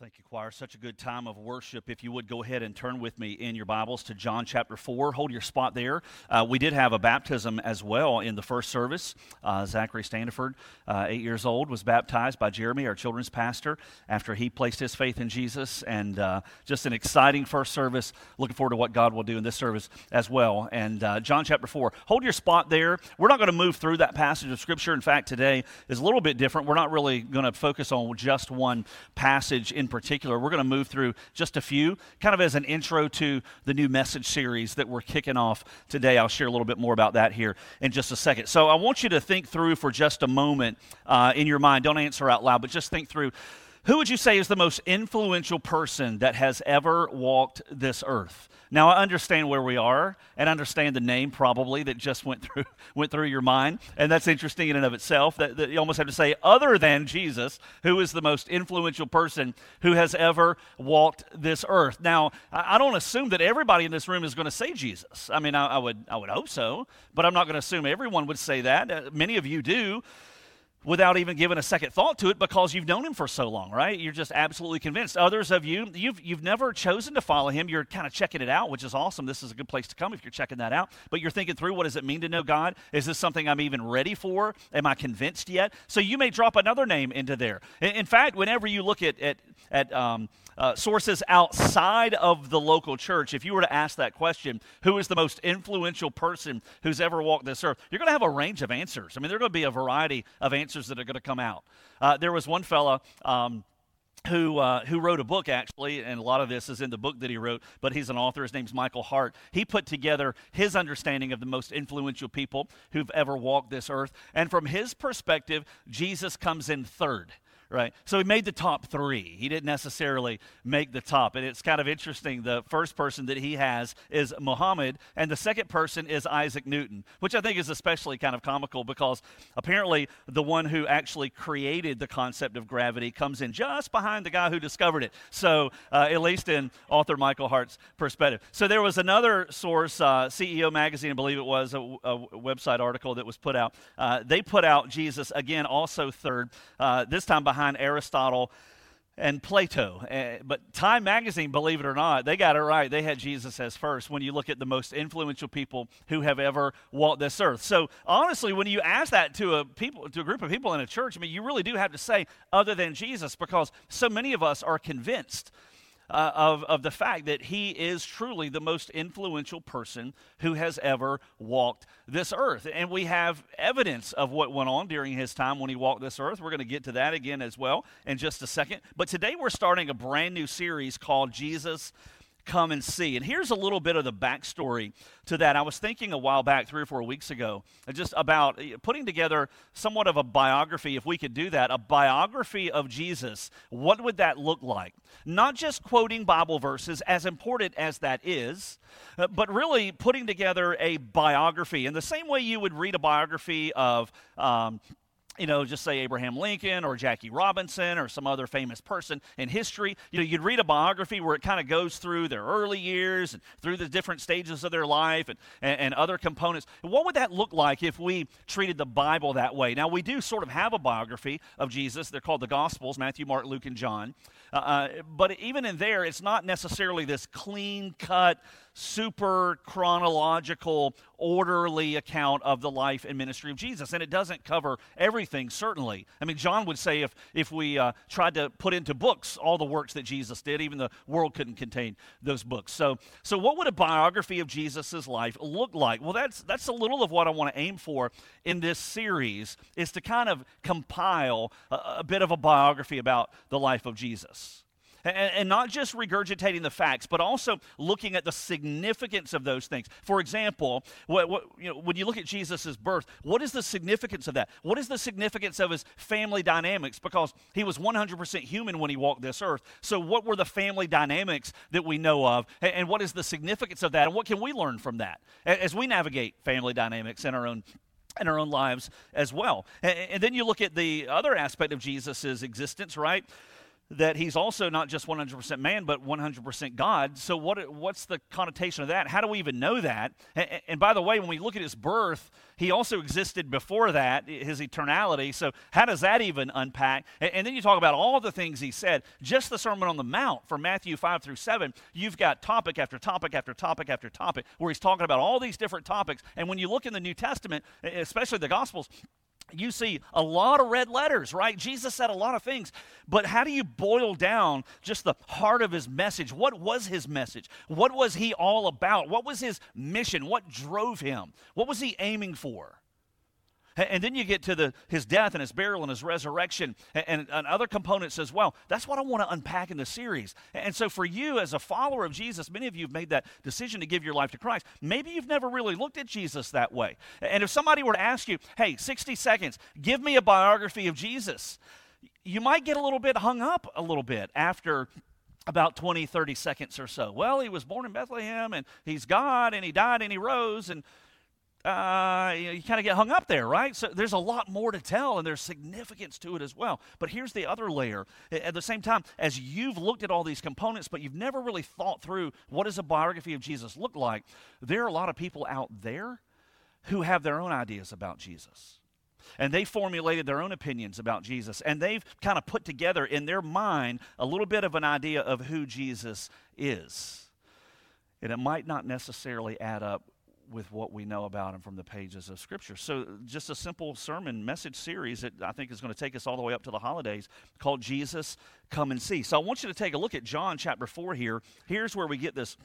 Thank you, choir. Such a good time of worship. If you would go ahead and turn with me in your Bibles to John chapter 4. Hold your spot there. Uh, we did have a baptism as well in the first service. Uh, Zachary Standiford, uh, eight years old, was baptized by Jeremy, our children's pastor, after he placed his faith in Jesus. And uh, just an exciting first service. Looking forward to what God will do in this service as well. And uh, John chapter 4. Hold your spot there. We're not going to move through that passage of Scripture. In fact, today is a little bit different. We're not really going to focus on just one passage in particular. We're going to move through just a few, kind of as an intro to the new message series that we're kicking off today. I'll share a little bit more about that here in just a second. So I want you to think through for just a moment uh, in your mind. Don't answer out loud, but just think through. Who would you say is the most influential person that has ever walked this earth? Now I understand where we are and understand the name probably that just went through went through your mind, and that's interesting in and of itself. That, that, you almost have to say, other than Jesus, who is the most influential person who has ever walked this earth. Now I, don't assume that everybody in this room is going to say Jesus. I mean, I, I, would I would hope so, but I'm not going to assume everyone would say that. Uh, many of you do without even giving a second thought to it because you've known him for so long, right? You're just absolutely convinced. Others of you, you've, you've never chosen to follow him. You're kind of checking it out, which is awesome. This is a good place to come if you're checking that out. But you're thinking through what does it mean to know God? Is this something I'm even ready for? Am I convinced yet? So you may drop another name into there. In, in fact, whenever you look at, at, at um, uh, sources outside of the local church, if you were to ask that question, who is the most influential person who's ever walked this earth, you're going to have a range of answers. I mean, there are going to be a variety of answers that are going to come out. Uh, there was one fella. Um, who uh, who wrote a book actually, and a lot of this is in the book that he wrote. But he's an author. His name's Michael Hart. He put together his understanding of the most influential people who've ever walked this earth, and from his perspective, Jesus comes in third right? So he made the top three. He didn't necessarily make the top. And it's kind of interesting. The first person that he has is Muhammad, and the second person is Isaac Newton, which I think is especially kind of comical because apparently the one who actually created the concept of gravity comes in just behind the guy who discovered it. So, uh, at least in author Michael Hart's perspective. So, there was another source, uh, CEO Magazine, I believe it was, a, a website article that was put out. Uh, they put out Jesus, again, also third, uh, this time behind behind Aristotle and Plato. Uh, but Time magazine, believe it or not, they got it right. They had Jesus as first when you look at the most influential people who have ever walked this earth. So honestly, when you ask that to a people to a group of people in a church, I mean, you really do have to say other than Jesus because so many of us are convinced uh, of, of the fact that he is truly the most influential person who has ever walked this earth. And we have evidence of what went on during his time when he walked this earth. We're going to get to that again as well in just a second. But today we're starting a brand new series called Jesus come and see. And here's a little bit of the backstory to that. I was thinking a while back, three or four weeks ago, just about uh, putting together somewhat of a biography, if we could do that, a biography of Jesus. What would that look like? Not just quoting Bible verses, as important as that is, uh, but really putting together a biography in the same way you would read a biography of. Um, you know, just say Abraham Lincoln or Jackie Robinson or some other famous person in history. You know, you'd read a biography where it kind of goes through their early years and through the different stages of their life and, and, and, other components. What would that look like if we treated the Bible that way? Now, we do sort of have a biography of Jesus. They're called the Gospels Matthew, Mark, Luke, and John. Uh, uh but even in there, it's not necessarily this clean cut, super chronological, orderly account of the life and ministry of Jesus. And it doesn't cover everything, certainly. I mean, John would say if, if we uh, tried to put into books all the works that Jesus did, even the world couldn't contain those books. So, so what would a biography of Jesus' life look like? Well, that's, that's a little of what I want to aim for in this series, is to kind of compile a, a bit of a biography about the life of Jesus. And, not just regurgitating the facts, but also looking at the significance of those things. For example, what, what, you know, when you look at Jesus' birth, what is the significance of that? What is the significance of his family dynamics? Because he was 100% human when he walked this earth. So, what were the family dynamics that we know of? And, what is the significance of that? And what can we learn from that as we navigate family dynamics in our own in our own lives as well. And, and, then you look at the other aspect of Jesus' existence, right? That he's also not just 100% man, but 100% God. So, what, what's the connotation of that? How do we even know that? And, and, by the way, when we look at his birth, he also existed before that, his eternality. So, how does that even unpack? And, and then you talk about all the things he said. Just the Sermon on the Mount from Matthew 5 through 7, you've got topic after topic after topic after topic where he's talking about all these different topics. And when you look in the New Testament, especially the Gospels, you see a lot of red letters, right? Jesus said a lot of things, but how do you boil down just the heart of his message? What was his message? What was he all about? What was his mission? What drove him? What was he aiming for? And then you get to the, his death and his burial and his resurrection and, and, other components as well. That's what I want to unpack in the series. And so, for you as a follower of Jesus, many of you have made that decision to give your life to Christ. Maybe you've never really looked at Jesus that way. And if somebody were to ask you, hey, 60 seconds, give me a biography of Jesus, you might get a little bit hung up a little bit after about 20, 30 seconds or so. Well, he was born in Bethlehem and he's God and he died and he rose and uh, you, you kind of get hung up there, right? So there's a lot more to tell, and there's significance to it as well. But here's the other layer. At the same time, as you've looked at all these components, but you've never really thought through what does a biography of Jesus look like, there are a lot of people out there who have their own ideas about Jesus. And they formulated their own opinions about Jesus. And they've kind of put together in their mind a little bit of an idea of who Jesus is. And it might not necessarily add up with what we know about him from the pages of Scripture. So, just a simple sermon message series that I think is going to take us all the way up to the holidays called Jesus Come and See. So, I want you to take a look at John chapter 4 here. Here's where we get this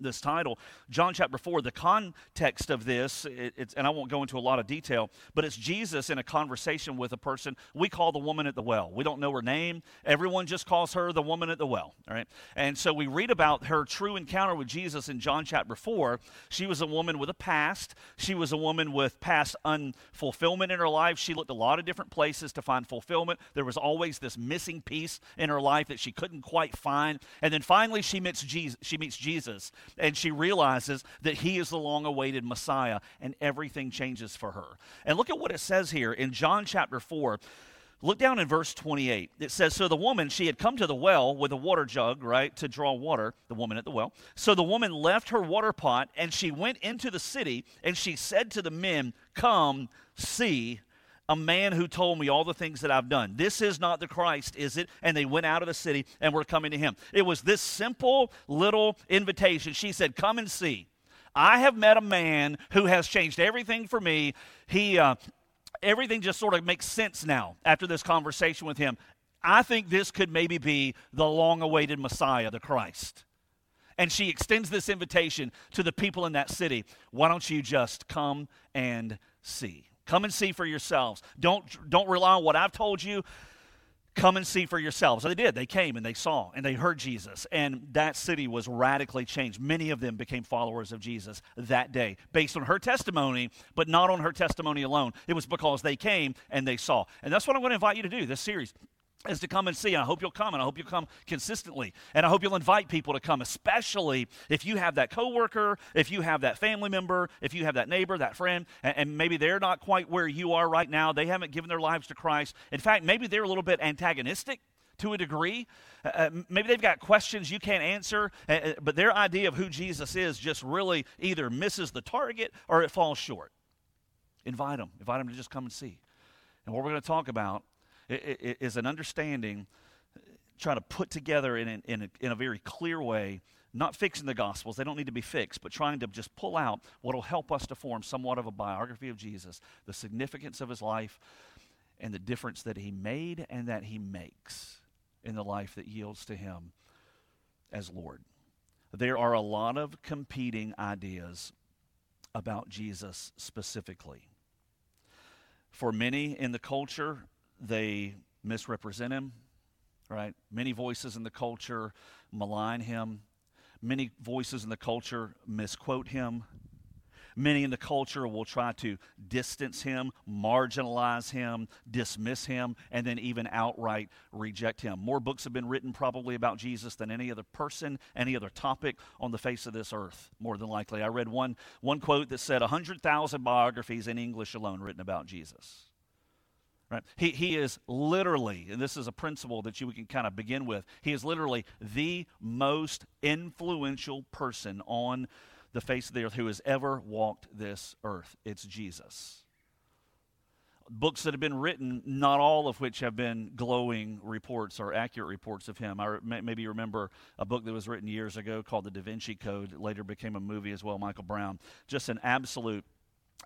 this title john chapter 4 the context of this it, and i won't go into a lot of detail but it's jesus in a conversation with a person we call the woman at the well. We don't know her name. Everyone just calls her the woman at the well right? And so we read about her true encounter with jesus in john chapter 4 she was a woman with a past. She was a woman with past unfulfillment in her life. She looked a lot of different places to find fulfillment. There was always this missing piece in her life that she couldn't quite find. And then finally she meets jesus she meets jesus and she realizes that he is the long awaited Messiah, and everything changes for her. And look at what it says here in John chapter 4. Look down in verse 28. It says, So the woman, she had come to the well with a water jug, right, to draw water, the woman at the well. So the woman left her water pot and she went into the city and she said to the men, Come, see a man who told me all the things that I've done. This is not the Christ, is it? And they went out of the city and were coming to him. It was this simple little invitation. She said, Come and see. I have met a man who has changed everything for me. He, uh, everything just sort of makes sense now after this conversation with him. I think this could maybe be the long awaited Messiah, the Christ. And she extends this invitation to the people in that city. Why don't you just come and see? Come and see for yourselves. Don't, don't rely on what I've told you. Come and see for yourselves. So they did. They came and they saw and they heard Jesus. And that city was radically changed. Many of them became followers of Jesus that day based on her testimony, but not on her testimony alone. It was because they came and they saw. And that's what I'm going to invite you to do this series is to come and see. And I hope you'll come, and I hope you'll come consistently. And I hope you'll invite people to come, especially if you have that coworker, if you have that family member, if you have that neighbor, that friend, and, and maybe they're not quite where you are right now. They haven't given their lives to Christ. In fact, maybe they're a little bit antagonistic to a degree. Uh, uh maybe they've got questions you can't answer, uh, uh, but their idea of who Jesus is just really either misses the target or it falls short. Invite them. Invite them to just come and see. And what we're going to talk about is an understanding, trying to put together in, in, in a very clear way, not fixing the Gospels, they don't need to be fixed, but trying to just pull out what will help us to form somewhat of a biography of Jesus, the significance of his life, and the difference that he made and that he makes in the life that yields to him as Lord. There are a lot of competing ideas about Jesus specifically. For many in the culture, they misrepresent him, right? Many voices in the culture malign him. Many voices in the culture misquote him. Many in the culture will try to distance him, marginalize him, dismiss him, and then even outright reject him. More books have been written probably about Jesus than any other person, any other topic on the face of this earth, more than likely. I read one, one quote that said 100,000 biographies in English alone written about Jesus. Right? He, he is literally, and this is a principle that you can kind of begin with, he is literally the most influential person on the face of the earth who has ever walked this earth. It's Jesus. Books that have been written, not all of which have been glowing reports or accurate reports of him. I maybe remember a book that was written years ago called The Da Vinci Code, later became a movie as well, Michael Brown. Just an absolute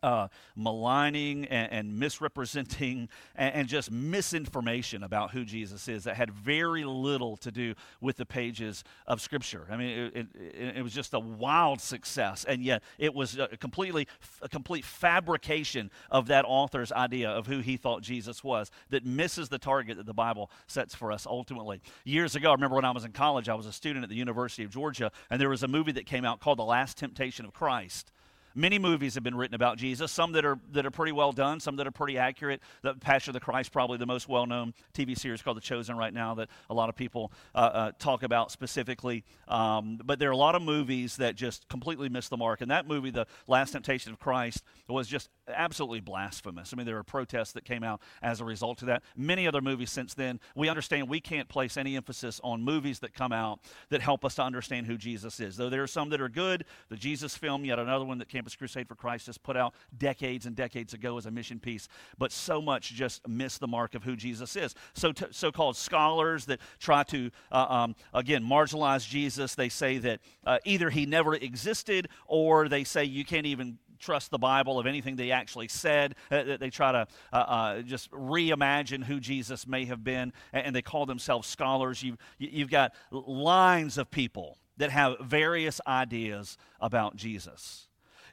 uh, maligning and, and misrepresenting and, and, just misinformation about who Jesus is that had very little to do with the pages of Scripture. I mean, it, it, it was just a wild success, and yet it was a completely a complete fabrication of that author's idea of who he thought Jesus was that misses the target that the Bible sets for us ultimately. Years ago, I remember when I was in college, I was a student at the University of Georgia, and there was a movie that came out called The Last Temptation of Christ. Many movies have been written about Jesus, some that are, that are pretty well done, some that are pretty accurate. The Passion of the Christ, probably the most well known TV series called The Chosen right now that a lot of people uh, uh, talk about specifically. Um, but there are a lot of movies that just completely miss the mark. And that movie, The Last Temptation of Christ, was just absolutely blasphemous. I mean, there were protests that came out as a result of that. Many other movies since then, we understand we can't place any emphasis on movies that come out that help us to understand who Jesus is. Though there are some that are good, the Jesus film, yet another one that came Crusade for Christ has put out decades and decades ago as a mission piece, but so much just miss the mark of who Jesus is. So, t- so-called scholars that try to, uh, um, again, marginalize Jesus, they say that uh, either he never existed or they say you can't even trust the Bible of anything they actually said. Uh, they try to uh, uh, just reimagine who Jesus may have been, and they call themselves scholars. You've, you've got lines of people that have various ideas about Jesus.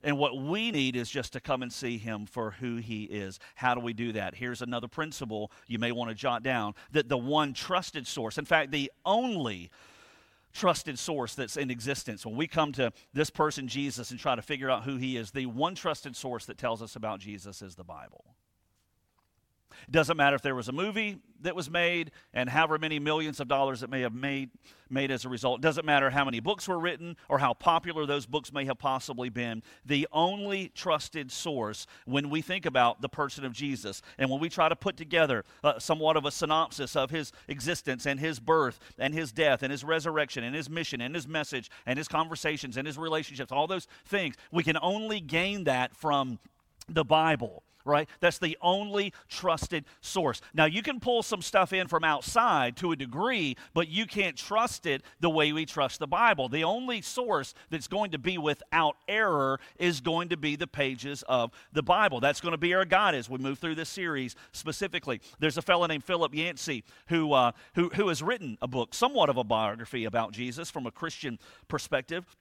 And what we need is just to come and see him for who he is. How do we do that? Here's another principle you may want to jot down that the one trusted source, in fact, the only trusted source that's in existence. When we come to this person, Jesus, and try to figure out who he is, the one trusted source that tells us about Jesus is the Bible. It doesn't matter if there was a movie that was made and however many millions of dollars it may have made, made as a result. It doesn't matter how many books were written or how popular those books may have possibly been. The only trusted source when we think about the person of Jesus and when we try to put together uh, somewhat of a synopsis of his existence and his birth and his death and his resurrection and his mission and his message and his conversations and his relationships, all those things, we can only gain that from the Bible right? That's the only trusted source. Now, you can pull some stuff in from outside to a degree, but you can't trust it the way we trust the Bible. The only source that's going to be without error is going to be the pages of the Bible. That's going to be our guide as we move through this series specifically. There's a fellow named Philip Yancey who, uh, who, who has written a book, somewhat of a biography about Jesus from a Christian perspective.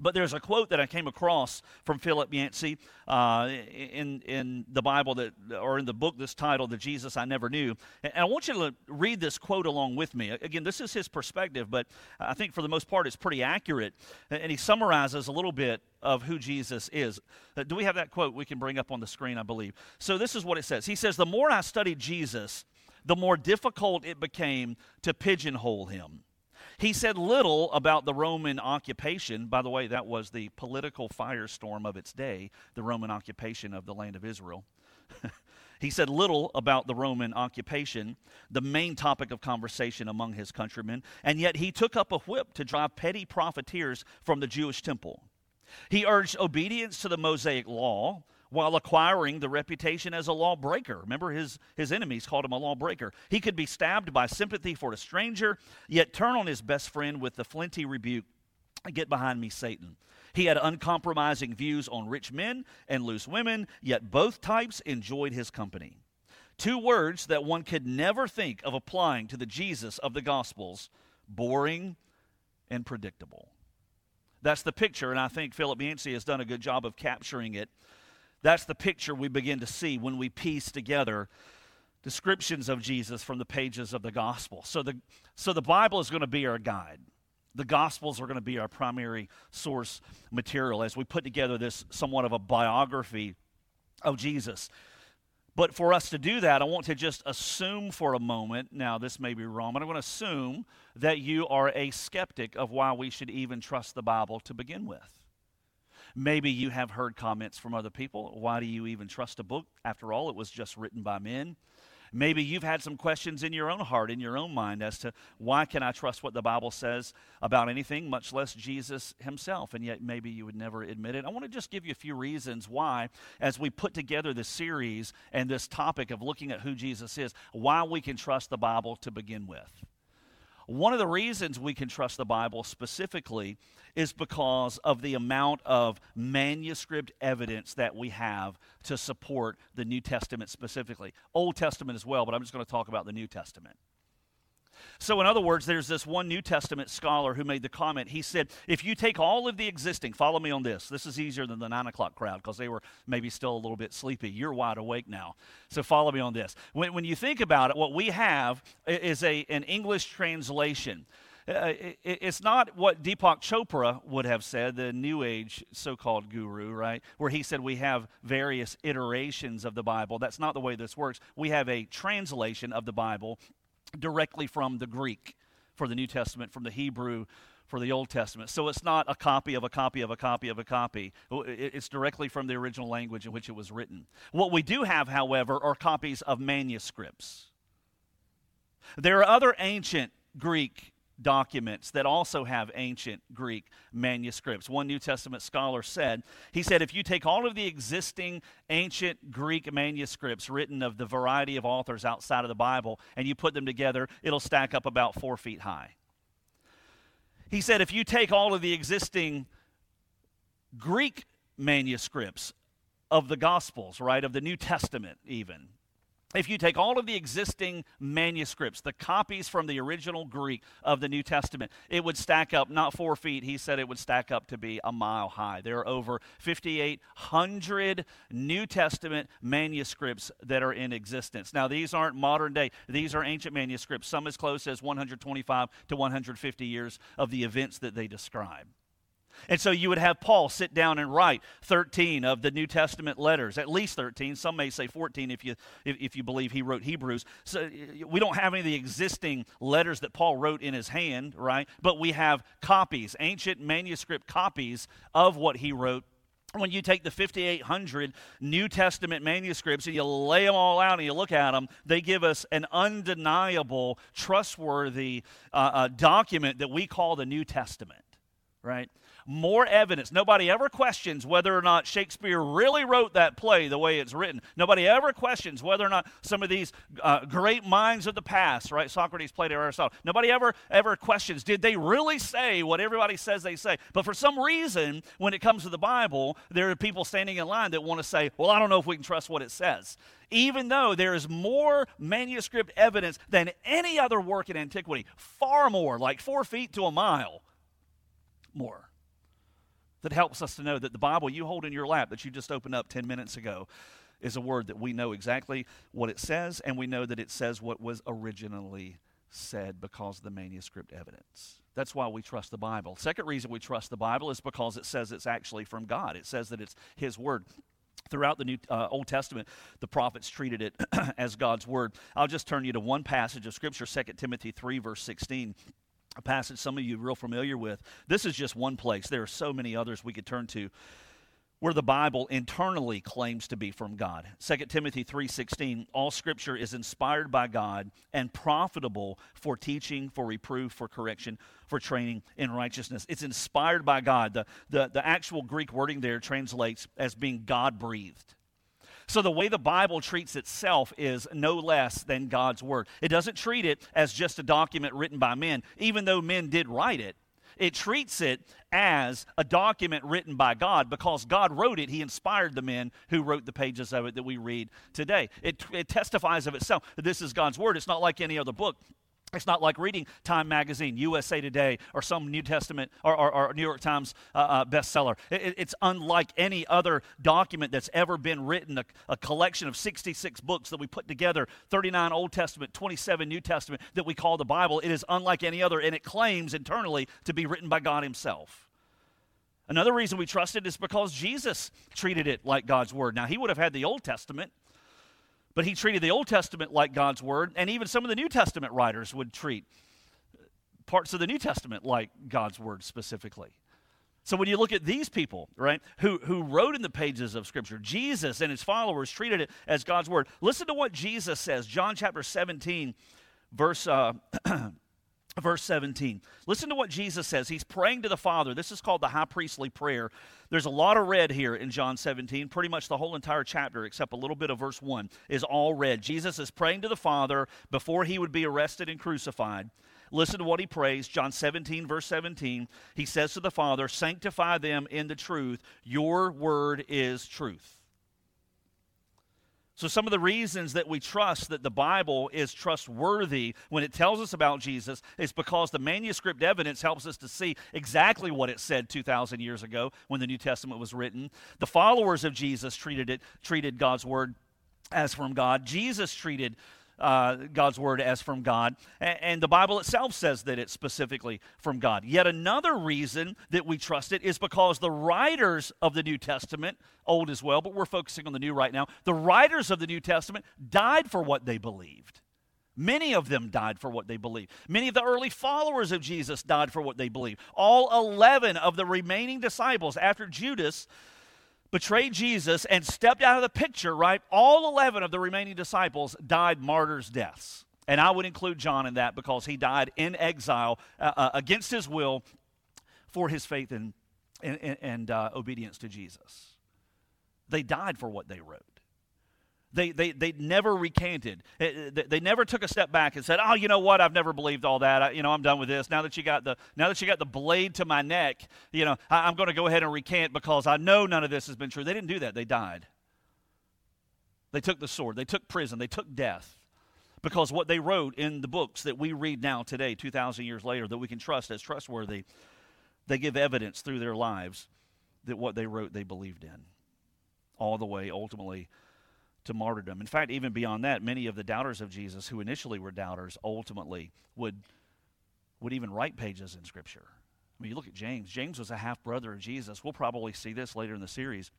But there's a quote that I came across from Philip Yancey uh, in, in the Bible that, or in the book that's titled The Jesus I Never Knew. And I want you to read this quote along with me. Again, this is his perspective, but I think for the most part it's pretty accurate. And he summarizes a little bit of who Jesus is. Uh, do we have that quote we can bring up on the screen, I believe? So this is what it says He says, The more I studied Jesus, the more difficult it became to pigeonhole him. He said little about the Roman occupation. By the way, that was the political firestorm of its day, the Roman occupation of the land of Israel. he said little about the Roman occupation, the main topic of conversation among his countrymen, and yet he took up a whip to drive petty profiteers from the Jewish temple. He urged obedience to the Mosaic law, while acquiring the reputation as a lawbreaker. Remember, his, his enemies called him a lawbreaker. He could be stabbed by sympathy for a stranger, yet turn on his best friend with the flinty rebuke Get behind me, Satan. He had uncompromising views on rich men and loose women, yet both types enjoyed his company. Two words that one could never think of applying to the Jesus of the Gospels boring and predictable. That's the picture, and I think Philip Yancey has done a good job of capturing it that's the picture we begin to see when we piece together descriptions of Jesus from the pages of the gospel. So the, so the Bible is going to be our guide. The Gospels are going to be our primary source material as we put together this somewhat of a biography of Jesus. But for us to do that, I want to just assume for a moment, now this may be wrong, but I'm going to assume that you are a skeptic of why we should even trust the Bible to begin with. Maybe you have heard comments from other people. Why do you even trust a book? After all, it was just written by men. Maybe you've had some questions in your own heart, in your own mind, as to why can I trust what the Bible says about anything, much less Jesus himself, and yet maybe you would never admit it. I want to just give you a few reasons why, as we put together this series and this topic of looking at who Jesus is, why we can trust the Bible to begin with. One of the reasons we can trust the Bible specifically is because of the amount of manuscript evidence that we have to support the New Testament specifically. Old Testament as well, but I'm just going to talk about the New Testament. So, in other words, there's this one New Testament scholar who made the comment. He said, if you take all of the existing, follow me on this. This is easier than the nine o'clock crowd because they were maybe still a little bit sleepy. You're wide awake now. So, follow me on this. When, when you think about it, what we have is a, an English translation. Uh, it, it's not what Deepak Chopra would have said, the New Age so called guru, right? Where he said we have various iterations of the Bible. That's not the way this works. We have a translation of the Bible directly from the Greek for the New Testament, from the Hebrew for the Old Testament. So it's not a copy of a copy of a copy of a copy. It's directly from the original language in which it was written. What we do have, however, are copies of manuscripts. There are other ancient Greek documents that also have ancient Greek manuscripts. One New Testament scholar said, he said, if you take all of the existing ancient Greek manuscripts written of the variety of authors outside of the Bible and you put them together, it'll stack up about four feet high. He said, if you take all of the existing Greek manuscripts of the Gospels, right, of the New Testament even, if you take all of the existing manuscripts, the copies from the original Greek of the New Testament, it would stack up not four feet. He said it would stack up to be a mile high. There are over 5,800 New Testament manuscripts that are in existence. Now, these aren't modern day, these are ancient manuscripts, some as close as 125 to 150 years of the events that they describe. And so you would have Paul sit down and write 13 of the New Testament letters, at least 13. Some may say 14 if you, if, if, you believe he wrote Hebrews. So we don't have any of the existing letters that Paul wrote in his hand, right? But we have copies, ancient manuscript copies of what he wrote when you take the 5,800 New Testament manuscripts and you lay them all out and you look at them, they give us an undeniable, trustworthy uh, uh, document that we call the New Testament, right? More evidence. Nobody ever questions whether or not Shakespeare really wrote that play the way it's written. Nobody ever questions whether or not some of these uh, great minds of the past, right? Socrates, Plato, Aristotle. Nobody ever ever questions did they really say what everybody says they say? But for some reason, when it comes to the Bible, there are people standing in line that want to say, "Well, I don't know if we can trust what it says." even though there is more manuscript evidence than any other work in antiquity, far more, like four feet to a mile more that helps us to know that the Bible you hold in your lap that you just opened up 10 minutes ago is a word that we know exactly what it says, and we know that it says what was originally said because of the manuscript evidence. That's why we trust the Bible. Second reason we trust the Bible is because it says it's actually from God. It says that it's His Word. Throughout the New uh, Old Testament, the prophets treated it as God's Word. I'll just turn you to one passage of Scripture, 2 Timothy 3, verse 16 a passage some of you are real familiar with. This is just one place. There are so many others we could turn to where the Bible internally claims to be from God. 2 Timothy 3:16 All scripture is inspired by God and profitable for teaching, for reproof, for correction, for training in righteousness. It's inspired by God. The, the, the actual Greek wording there translates as being God-breathed. So the way the Bible treats itself is no less than God's Word. It doesn't treat it as just a document written by men, even though men did write it. It treats it as a document written by God because God wrote it. He inspired the men who wrote the pages of it that we read today. It, it testifies of itself that this is God's Word. It's not like any other book. It's not like reading Time Magazine, USA Today, or some New Testament or, or, or New York Times uh, uh, bestseller. It, it's unlike any other document that's ever been written, a, a, collection of 66 books that we put together 39 Old Testament, 27 New Testament that we call the Bible. It is unlike any other, and it claims internally to be written by God Himself. Another reason we trust it is because Jesus treated it like God's Word. Now, He would have had the Old Testament. But he treated the Old Testament like God's Word, and even some of the New Testament writers would treat parts of the New Testament like God's Word specifically. So when you look at these people, right, who, who wrote in the pages of Scripture, Jesus and his followers treated it as God's word. Listen to what Jesus says, John chapter 17, verse. Uh, verse 17. Listen to what Jesus says. He's praying to the Father. This is called the high priestly prayer. There's a lot of red here in John 17. Pretty much the whole entire chapter, except a little bit of verse 1, is all red. Jesus is praying to the Father before he would be arrested and crucified. Listen to what he prays. John 17, verse 17. He says to the Father, Sanctify them in the truth. Your word is truth. So, some of the reasons that we trust that the Bible is trustworthy when it tells us about Jesus is because the manuscript evidence helps us to see exactly what it said 2,000 years ago when the New Testament was written. The followers of Jesus treated it, treated God's word as from God. Jesus treated uh, God's word as from God. And, and the Bible itself says that it's specifically from God. Yet another reason that we trust it is because the writers of the New Testament, old as well, but we're focusing on the new right now, the writers of the New Testament died for what they believed. Many of them died for what they believed. Many of the early followers of Jesus died for what they believed. All 11 of the remaining disciples after Judas betrayed Jesus and stepped out of the picture, right? All 11 of the remaining disciples died martyrs' deaths. And I would include John in that because he died in exile uh, uh, against his will for his faith and, and, and uh, obedience to Jesus. They died for what they wrote. They, they, they never recanted. Eh, eh, they never took a step back and said, "Oh, you know what? I've never believed all that. I, you know, I'm done with this. Now that you got the now that you got the blade to my neck, you know, I, I'm going to go ahead and recant because I know none of this has been true." They didn't do that. They died. They took the sword. They took prison. They took death because what they wrote in the books that we read now today, 2,000 years later, that we can trust as trustworthy, they give evidence through their lives that what they wrote they believed in, all the way ultimately to martyrdom. In fact, even beyond that, many of the doubters of Jesus who initially were doubters ultimately would, would even write pages in Scripture. I mean, you look at James. James was a half brother of Jesus. We'll probably see this later in the series.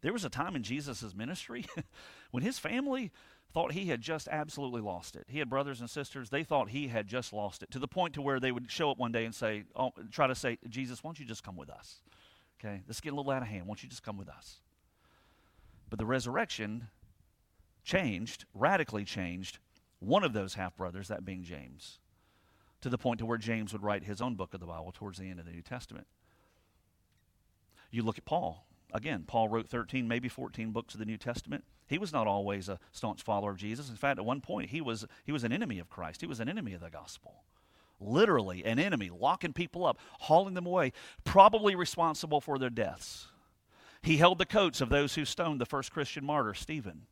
There was a time in Jesus' ministry when his family thought he had just absolutely lost it. He had brothers and sisters. They thought he had just lost it to the point to where they would show up one day and say, oh, try to say, Jesus, why don't you just come with us? Okay, is getting a little out of hand. Why don't you just come with us? But the resurrection changed, radically changed, one of those half brothers, that being James, to the point to where James would write his own book of the Bible towards the end of the New Testament. You look at Paul. Again, Paul wrote 13, maybe 14 books of the New Testament. He was not always a staunch follower of Jesus. In fact, at one point, he was, he was an enemy of Christ. He was an enemy of the gospel. Literally, an enemy, locking people up, hauling them away, probably responsible for their deaths. He held the coats of those who stoned the first Christian martyr, Stephen.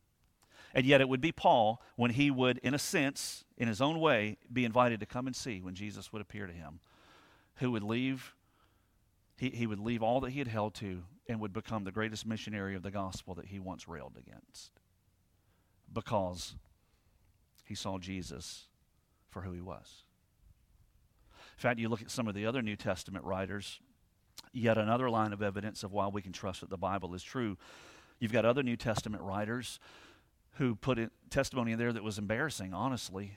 And yet it would be Paul when he would, in a sense, in his own way, be invited to come and see when Jesus would appear to him, who would leave, he, he would leave all that he had held to and would become the greatest missionary of the gospel that he once railed against. Because he saw Jesus for who he was. In fact, you look at some of the other New Testament writers, yet another line of evidence of why we can trust that the Bible is true. You've got other New Testament writers who put testimony in there that was embarrassing, honestly.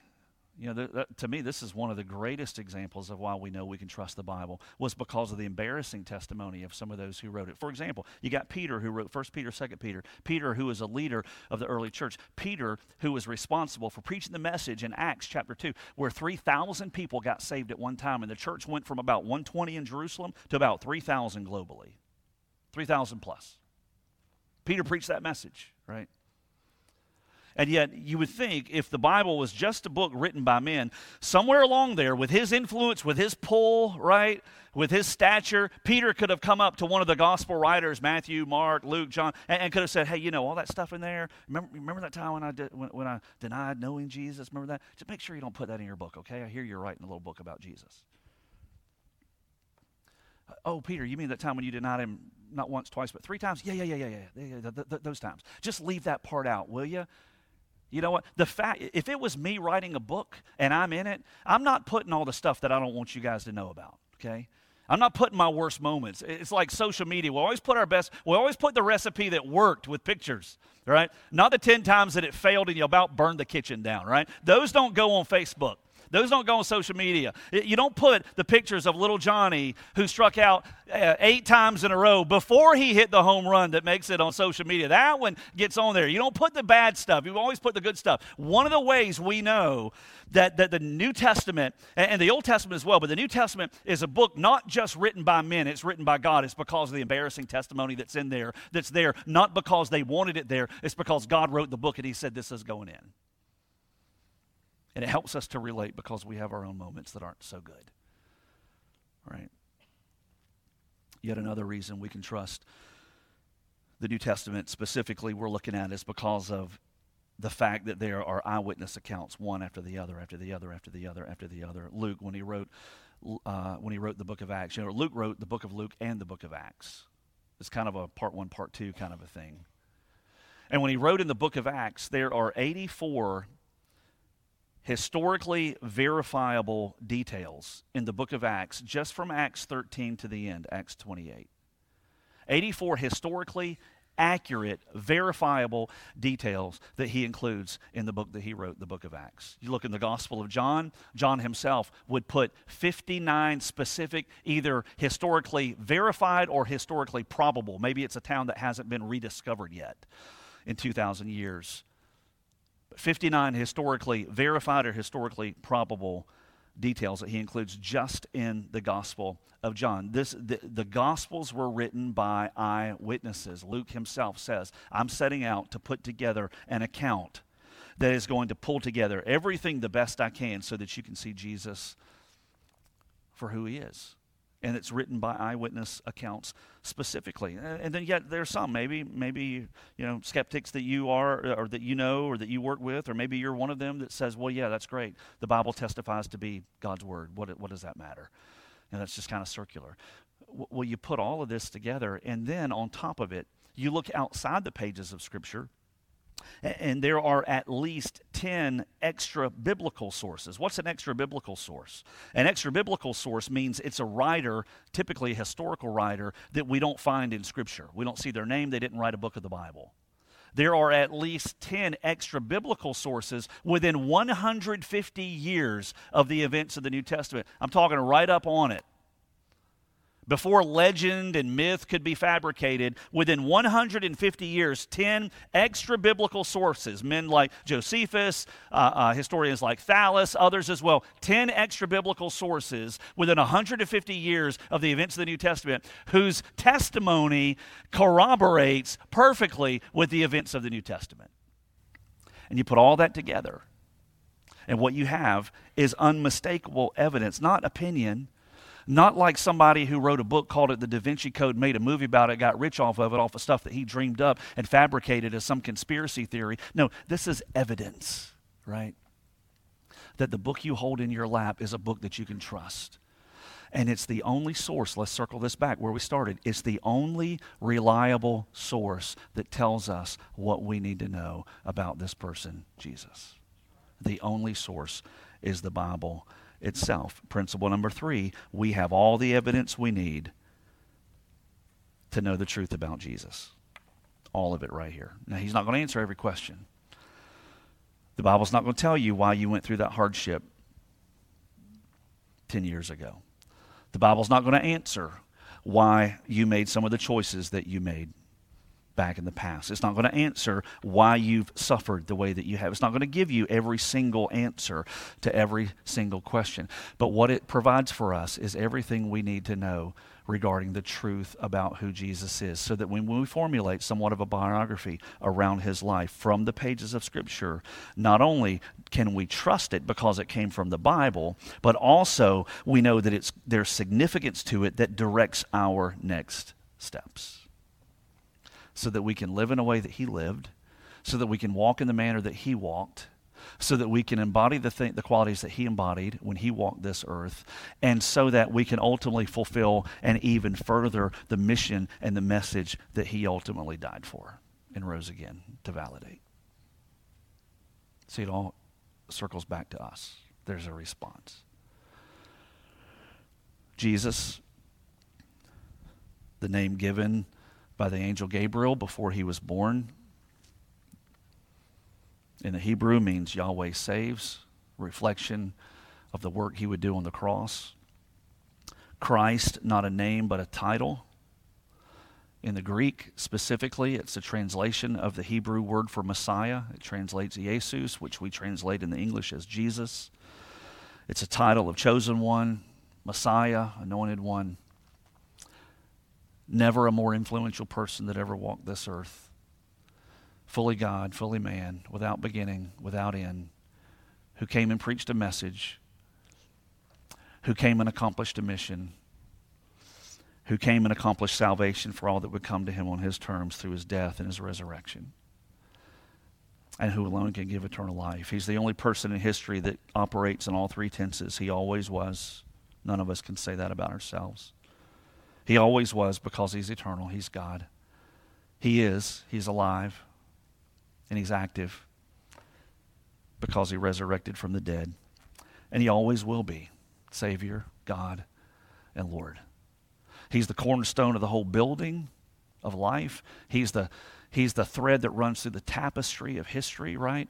You know, that, to me, this is one of the greatest examples of why we know we can trust the Bible was because of the embarrassing testimony of some of those who wrote it. For example, you got Peter who wrote First Peter, Second Peter. Peter, who was a leader of the early church. Peter, who was responsible for preaching the message in Acts chapter two, where three thousand people got saved at one time, and the church went from about one twenty in Jerusalem to about three thousand globally, three thousand plus. Peter preached that message, right? And yet, you would think if the Bible was just a book written by men, somewhere along there, with his influence, with his pull, right, with his stature, Peter could have come up to one of the gospel writers, Matthew, Mark, Luke, John, and, and could have said, "Hey, you know all that stuff in there. Remember, remember that time when I did, when, when I denied knowing Jesus? Remember that? Just make sure you don't put that in your book, okay? I hear you're writing a little book about Jesus." Uh, oh, Peter, you mean that time when you denied him not once, twice, but three times? Yeah, yeah, yeah, yeah, yeah. yeah, yeah th- th- those times. Just leave that part out, will you? You know what? The fact, if it was me writing a book and I'm in it, I'm not putting all the stuff that I don't want you guys to know about, okay? I'm not putting my worst moments. It's like social media. We always put our best, we always put the recipe that worked with pictures, right? Not the 10 times that it failed and you about burned the kitchen down, right? Those don't go on Facebook. Those don't go on social media. You don't put the pictures of little Johnny who struck out uh, eight times in a row before he hit the home run that makes it on social media. That one gets on there. You don't put the bad stuff. You always put the good stuff. One of the ways we know that, that the New Testament and the Old Testament as well, but the New Testament is a book not just written by men, it's written by God. It's because of the embarrassing testimony that's in there, that's there, not because they wanted it there, it's because God wrote the book and He said this is going in. And it helps us to relate because we have our own moments that aren't so good. Right? Yet another reason we can trust the New Testament specifically we're looking at is because of the fact that there are eyewitness accounts, one after the other, after the other, after the other, after the other. Luke, when he wrote, uh, when he wrote the book of Acts, you know, Luke wrote the book of Luke and the book of Acts. It's kind of a part one, part two kind of a thing. And when he wrote in the book of Acts, there are 84 historically verifiable details in the book of Acts, just from Acts 13 to the end, Acts 28. 84 historically accurate, verifiable details that he includes in the book that he wrote, the book of Acts. You look in the Gospel of John, John himself would put 59 specific, either historically verified or historically probable. Maybe it's a town that hasn't been rediscovered yet in 2,000 years. 59 historically verified or historically probable details that he includes just in the Gospel of John. This, the, the Gospels were written by eyewitnesses. Luke himself says, I'm setting out to put together an account that is going to pull together everything the best I can so that you can see Jesus for who he is and it's written by eyewitness accounts specifically. And then yet there's some maybe maybe you know skeptics that you are or that you know or that you work with or maybe you're one of them that says, "Well, yeah, that's great. The Bible testifies to be God's word. What what does that matter?" And that's just kind of circular. Well, you put all of this together and then on top of it, you look outside the pages of scripture and there are at least 10 extra biblical sources. What's an extra biblical source? An extra biblical source means it's a writer, typically a historical writer, that we don't find in Scripture. We don't see their name, they didn't write a book of the Bible. There are at least 10 extra biblical sources within 150 years of the events of the New Testament. I'm talking right up on it. Before legend and myth could be fabricated, within 150 years, 10 extra biblical sources, men like Josephus, uh, uh, historians like Thallus, others as well, 10 extra biblical sources within 150 years of the events of the New Testament, whose testimony corroborates perfectly with the events of the New Testament. And you put all that together, and what you have is unmistakable evidence, not opinion not like somebody who wrote a book called it The Da Vinci Code, made a movie about it, got rich off of it, off of stuff that he dreamed up and fabricated as some conspiracy theory. No, this is evidence, right? That the book you hold in your lap is a book that you can trust. And it's the only source, let's circle this back where we started. It's the only reliable source that tells us what we need to know about this person, Jesus. The only source is the Bible itself. Principle number three we have all the evidence we need to know the truth about Jesus. All of it right here. Now, he's not going to answer every question. The Bible's not going to tell you why you went through that hardship 10 years ago. The Bible's not going to answer why you made some of the choices that you made back in the past. It's not going to answer why you've suffered the way that you have. It's not going to give you every single answer to every single question. But what it provides for us is everything we need to know regarding the truth about who Jesus is, so that when we formulate somewhat of a biography around his life from the pages of Scripture, not only can we trust it because it came from the Bible, but also we know that it's, there's significance to it that directs our next steps so that we can live in a way that he lived, so that we can walk in the manner that he walked, so that we can embody the, th- the qualities that he embodied when he walked this earth, and so that we can ultimately fulfill and even further the mission and the message that he ultimately died for and rose again to validate. See, it all circles back to us. There's a response. Jesus, the name given by the angel Gabriel before he was born. In the Hebrew means Yahweh saves, reflection of the work he would do on the cross. Christ, not a name, but a title. In the Greek, specifically, it's a translation of the Hebrew word for Messiah. It translates Jesus, which we translate in the English as Jesus. It's a title of chosen one, Messiah, anointed one. Never a more influential person that ever walked this earth. Fully God, fully man, without beginning, without end, who came and preached a message, who came and accomplished a mission who came and accomplished salvation for all that would come to him on his terms through his death and his resurrection, and who alone can give eternal life. He's the only person in history that operates in all three tenses. He always was. None of us can say that about ourselves. He always was because he's eternal. He's God. He is. He's alive. And he's active because he resurrected from the dead. And he always will be Savior, God, and Lord. He's the cornerstone of the whole building of life. He's the, he's the thread that runs through the tapestry of history, right?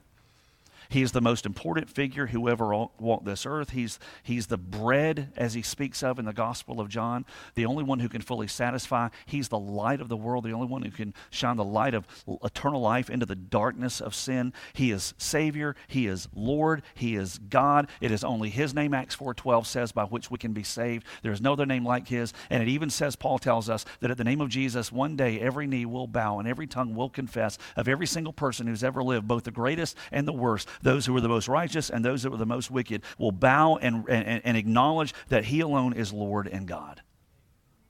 He's the most important figure who ever walked this earth. He's, he's the bread, as he speaks of in the Gospel of John, the only one who can fully satisfy. He's the light of the world, the only one who can shine the light of eternal life into the darkness of sin. He is Savior. He is Lord. He is God. It is only His name, Acts 4.12 says, by which we can be saved. There is no other name like His. And it even says, Paul tells us, that at the name of Jesus, one day every knee will bow and every tongue will confess of every single person who's ever lived, both the greatest and the worst, those who are the most righteous and those that were the most wicked will bow and, and, and acknowledge that He alone is Lord and God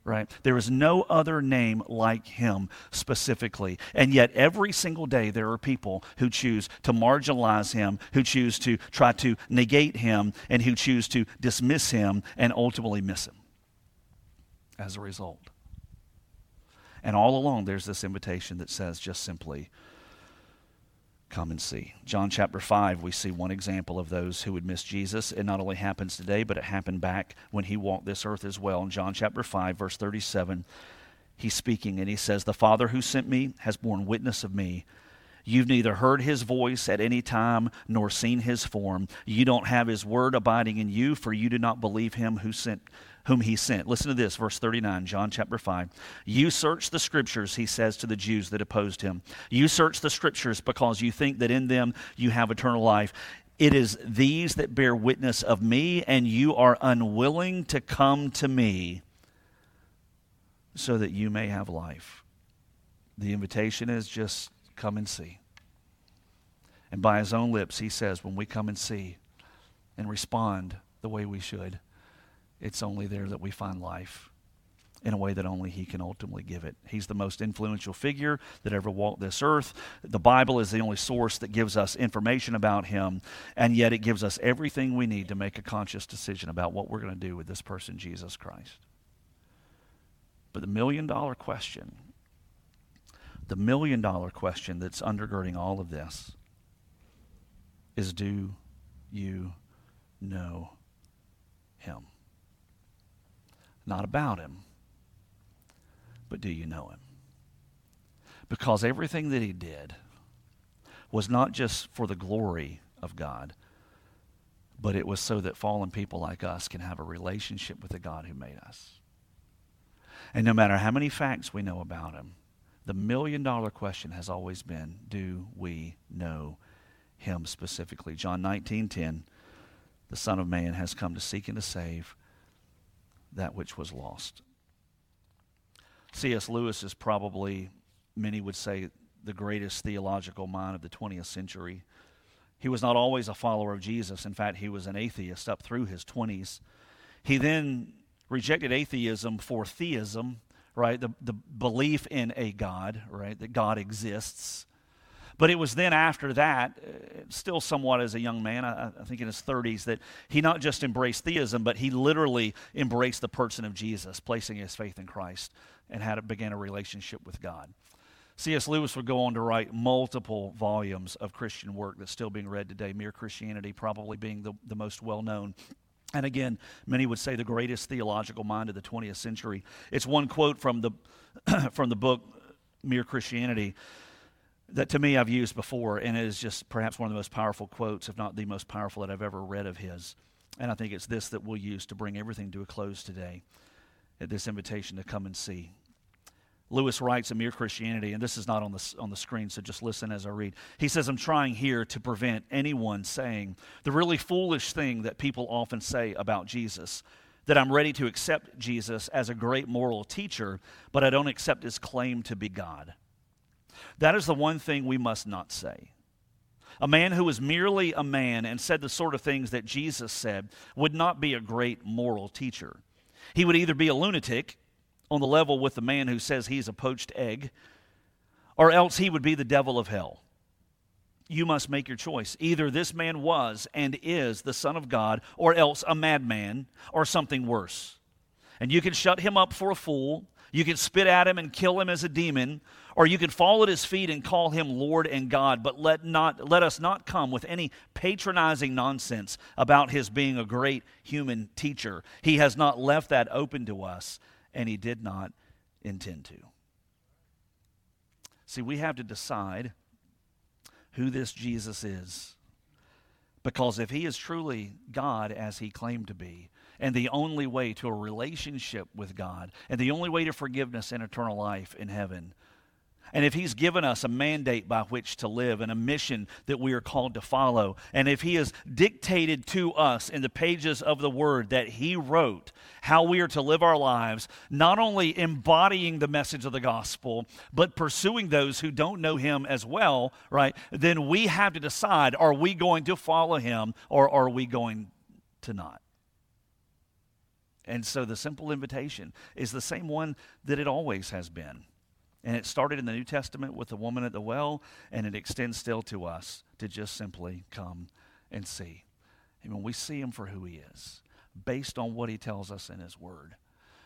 right? There is no other name like him specifically. And yet, every single day, there are people who choose to marginalize him, who choose to try to negate him, and who choose to dismiss him and ultimately miss him as a result. And all along, there's this invitation that says just simply, come and see. John chapter 5, we see one example of those who would miss Jesus. It not only happens today, but it happened back when he walked this earth as well. In John chapter 5, verse 37, he's speaking and he says, The Father who sent me has borne witness of me. You've neither heard his voice at any time nor seen his form. You don't have his word abiding in you, for you do not believe him who sent whom he sent. Listen to this, verse 39, John chapter 5. You search the scriptures, he says to the Jews that opposed him. You search the scriptures because you think that in them you have eternal life. It is these that bear witness of me, and you are unwilling to come to me so that you may have life. The invitation is just come and see. And by his own lips, he says, when we come and see and respond the way we should, it's only there that we find life in a way that only he can ultimately give it. He's the most influential figure that ever walked this earth. The Bible is the only source that gives us information about him, and yet it gives us everything we need to make a conscious decision about what we're going to do with this person, Jesus Christ. But the million dollar question, the million dollar question that's undergirding all of this is do you know him? Not about him. But do you know him? Because everything that he did was not just for the glory of God, but it was so that fallen people like us can have a relationship with the God who made us. And no matter how many facts we know about him, the million dollar question has always been do we know him specifically? John 19 10, the Son of Man has come to seek and to save that which was lost. C.S. Lewis is probably, many would say, the greatest theological mind of the 20th century. He was not always a follower of Jesus. In fact, he was an atheist up through his 20s. He then rejected atheism for theism, right? The, the belief in a God, right? That God exists. But it was then after that, uh, still somewhat as a young man, I, I, think in his 30s, that he not just embraced theism, but he literally embraced the person of Jesus, placing his faith in Christ, and had began a relationship with God. C.S. Lewis would go on to write multiple volumes of Christian work that's still being read today, Mere Christianity probably being the, the most well known. And again, many would say the greatest theological mind of the 20th century. It's one quote from the, from the book Mere Christianity that to me I've used before, and is just perhaps one of the most powerful quotes, if not the most powerful that I've ever read of his. And I think it's this that we'll use to bring everything to a close today at this invitation to come and see. Lewis writes in Mere Christianity, and this is not on the, on the screen, so just listen as I read. He says, I'm trying here to prevent anyone saying the really foolish thing that people often say about Jesus that I'm ready to accept Jesus as a great moral teacher, but I don't accept his claim to be God. That is the one thing we must not say. A man who was merely a man and said the sort of things that Jesus said would not be a great moral teacher. He would either be a lunatic on the level with the man who says he's a poached egg, or else he would be the devil of hell. You must make your choice. Either this man was and is the Son of God, or else a madman, or something worse. And you can shut him up for a fool, you can spit at him and kill him as a demon, or you can fall at his feet and call him Lord and God, but let, not, let us not come with any patronizing nonsense about his being a great human teacher. He has not left that open to us, and he did not intend to. See, we have to decide who this Jesus is. Because if he is truly God as he claimed to be, and the only way to a relationship with God, and the only way to forgiveness and eternal life in heaven, and if He's given us a mandate by which to live and a mission that we are called to follow, and if He has dictated to us in the pages of the Word that He wrote how we are to live our lives, not only embodying the message of the gospel, but pursuing those who don't know Him as well, right? Then we have to decide are we going to follow Him or are we going to not? And so the simple invitation is the same one that it always has been. And it started in the New Testament with the woman at the well, and it extends still to us to just simply come and see. And when we see him for who he is, based on what he tells us in his word,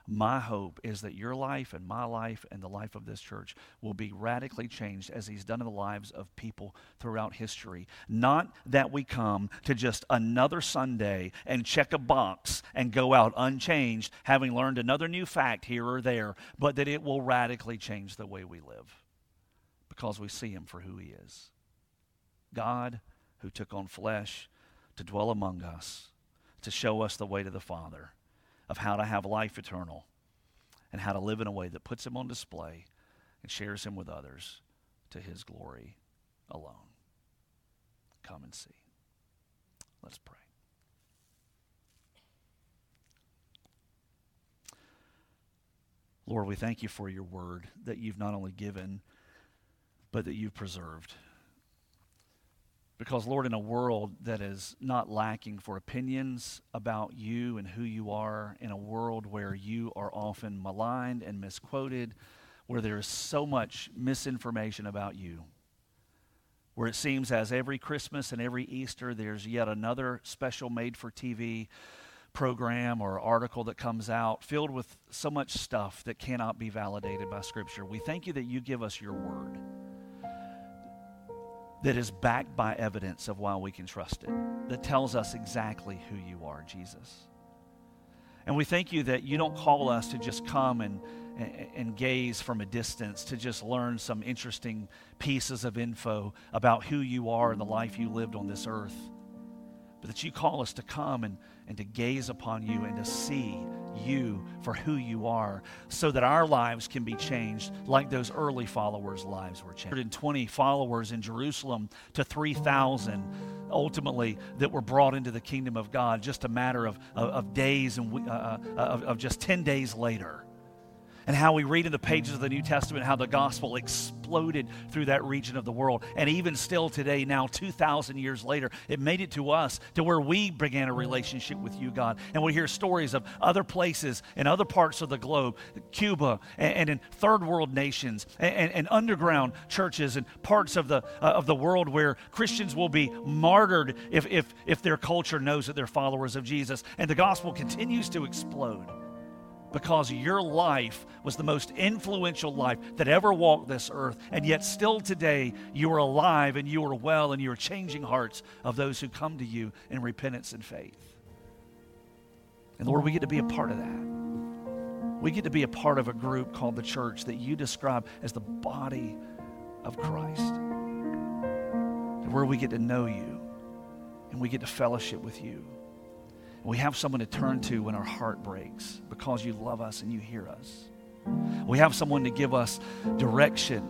my hope is that your life and my life and the life of this church will be radically changed as He's done in the lives of people throughout history. Not that we come to just another Sunday and check a box and go out unchanged, having learned another new fact here or there, but that it will radically change the way we live because we see Him for who He is God who took on flesh to dwell among us, to show us the way to the Father of how to have life eternal and how to live in a way that puts him on display and shares him with others to his glory alone. Come and see. Let's pray. Lord, we thank you for your word that you've not only given, but that you've preserved. Because, Lord, in a world that is not lacking for opinions about you and who you are, in a world where you are often maligned and misquoted, where there is so much misinformation about you, where it seems as every Christmas and every Easter there's yet another special made for TV program or article that comes out filled with so much stuff that cannot be validated by Scripture. We thank you that you give us your word that is backed by evidence of why we can trust it, that tells us exactly who you are, Jesus. And we thank you that you don't call us to just come and, and, and, gaze from a distance, to just learn some interesting pieces of info about who you are and the life you lived on this earth, but that you call us to come and, and to gaze upon you and to see you for who you are so that our lives can be changed like those early followers' lives were changed. 120 followers in Jerusalem to 3,000 ultimately that were brought into the kingdom of God just a matter of, of, of days and uh, uh, of, of just 10 days later and how we read in the pages of the New Testament how the gospel exploded through that region of the world. And even still today, now 2,000 years later, it made it to us to where we began a relationship with you, God. And we hear stories of other places in other parts of the globe, Cuba, and, and in third world nations, and, and, and, underground churches, and parts of the, uh, of the world where Christians will be martyred if, if, if their culture knows that they're followers of Jesus. And the gospel continues to explode because your life was the most influential life that ever walked this earth. And yet, still today, you are alive and you are well and you are changing hearts of those who come to you in repentance and faith. And Lord, we get to be a part of that. We get to be a part of a group called the church that you describe as the body of Christ. Where we get to know you and we get to fellowship with you We have someone to turn to when our heart breaks because you love us and you hear us. We have someone to give us direction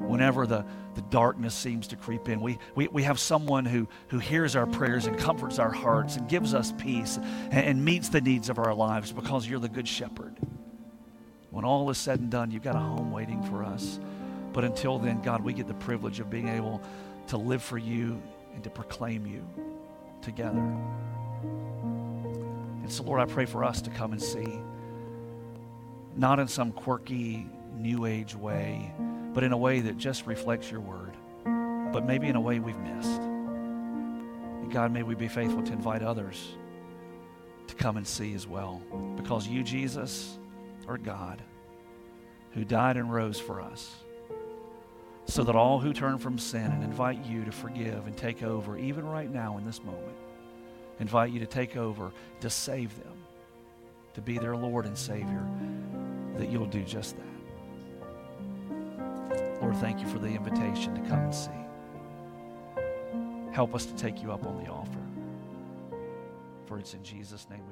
whenever the, the darkness seems to creep in. We, we, we have someone who, who hears our prayers and comforts our hearts and gives us peace and, and meets the needs of our lives because you're the good shepherd. When all is said and done, you've got a home waiting for us. But until then, God, we get the privilege of being able to live for you and to proclaim you together. And so, Lord, I pray for us to come and see, not in some quirky, new age way, but in a way that just reflects your word, but maybe in a way we've missed. And God, may we be faithful to invite others to come and see as well, because you, Jesus, are God who died and rose for us so that all who turn from sin and invite you to forgive and take over, even right now in this moment, invite you to take over, to save them, to be their Lord and Savior, that you'll do just that. Lord, thank you for the invitation to come and see. Help us to take you up on the offer. For it's in Jesus' name.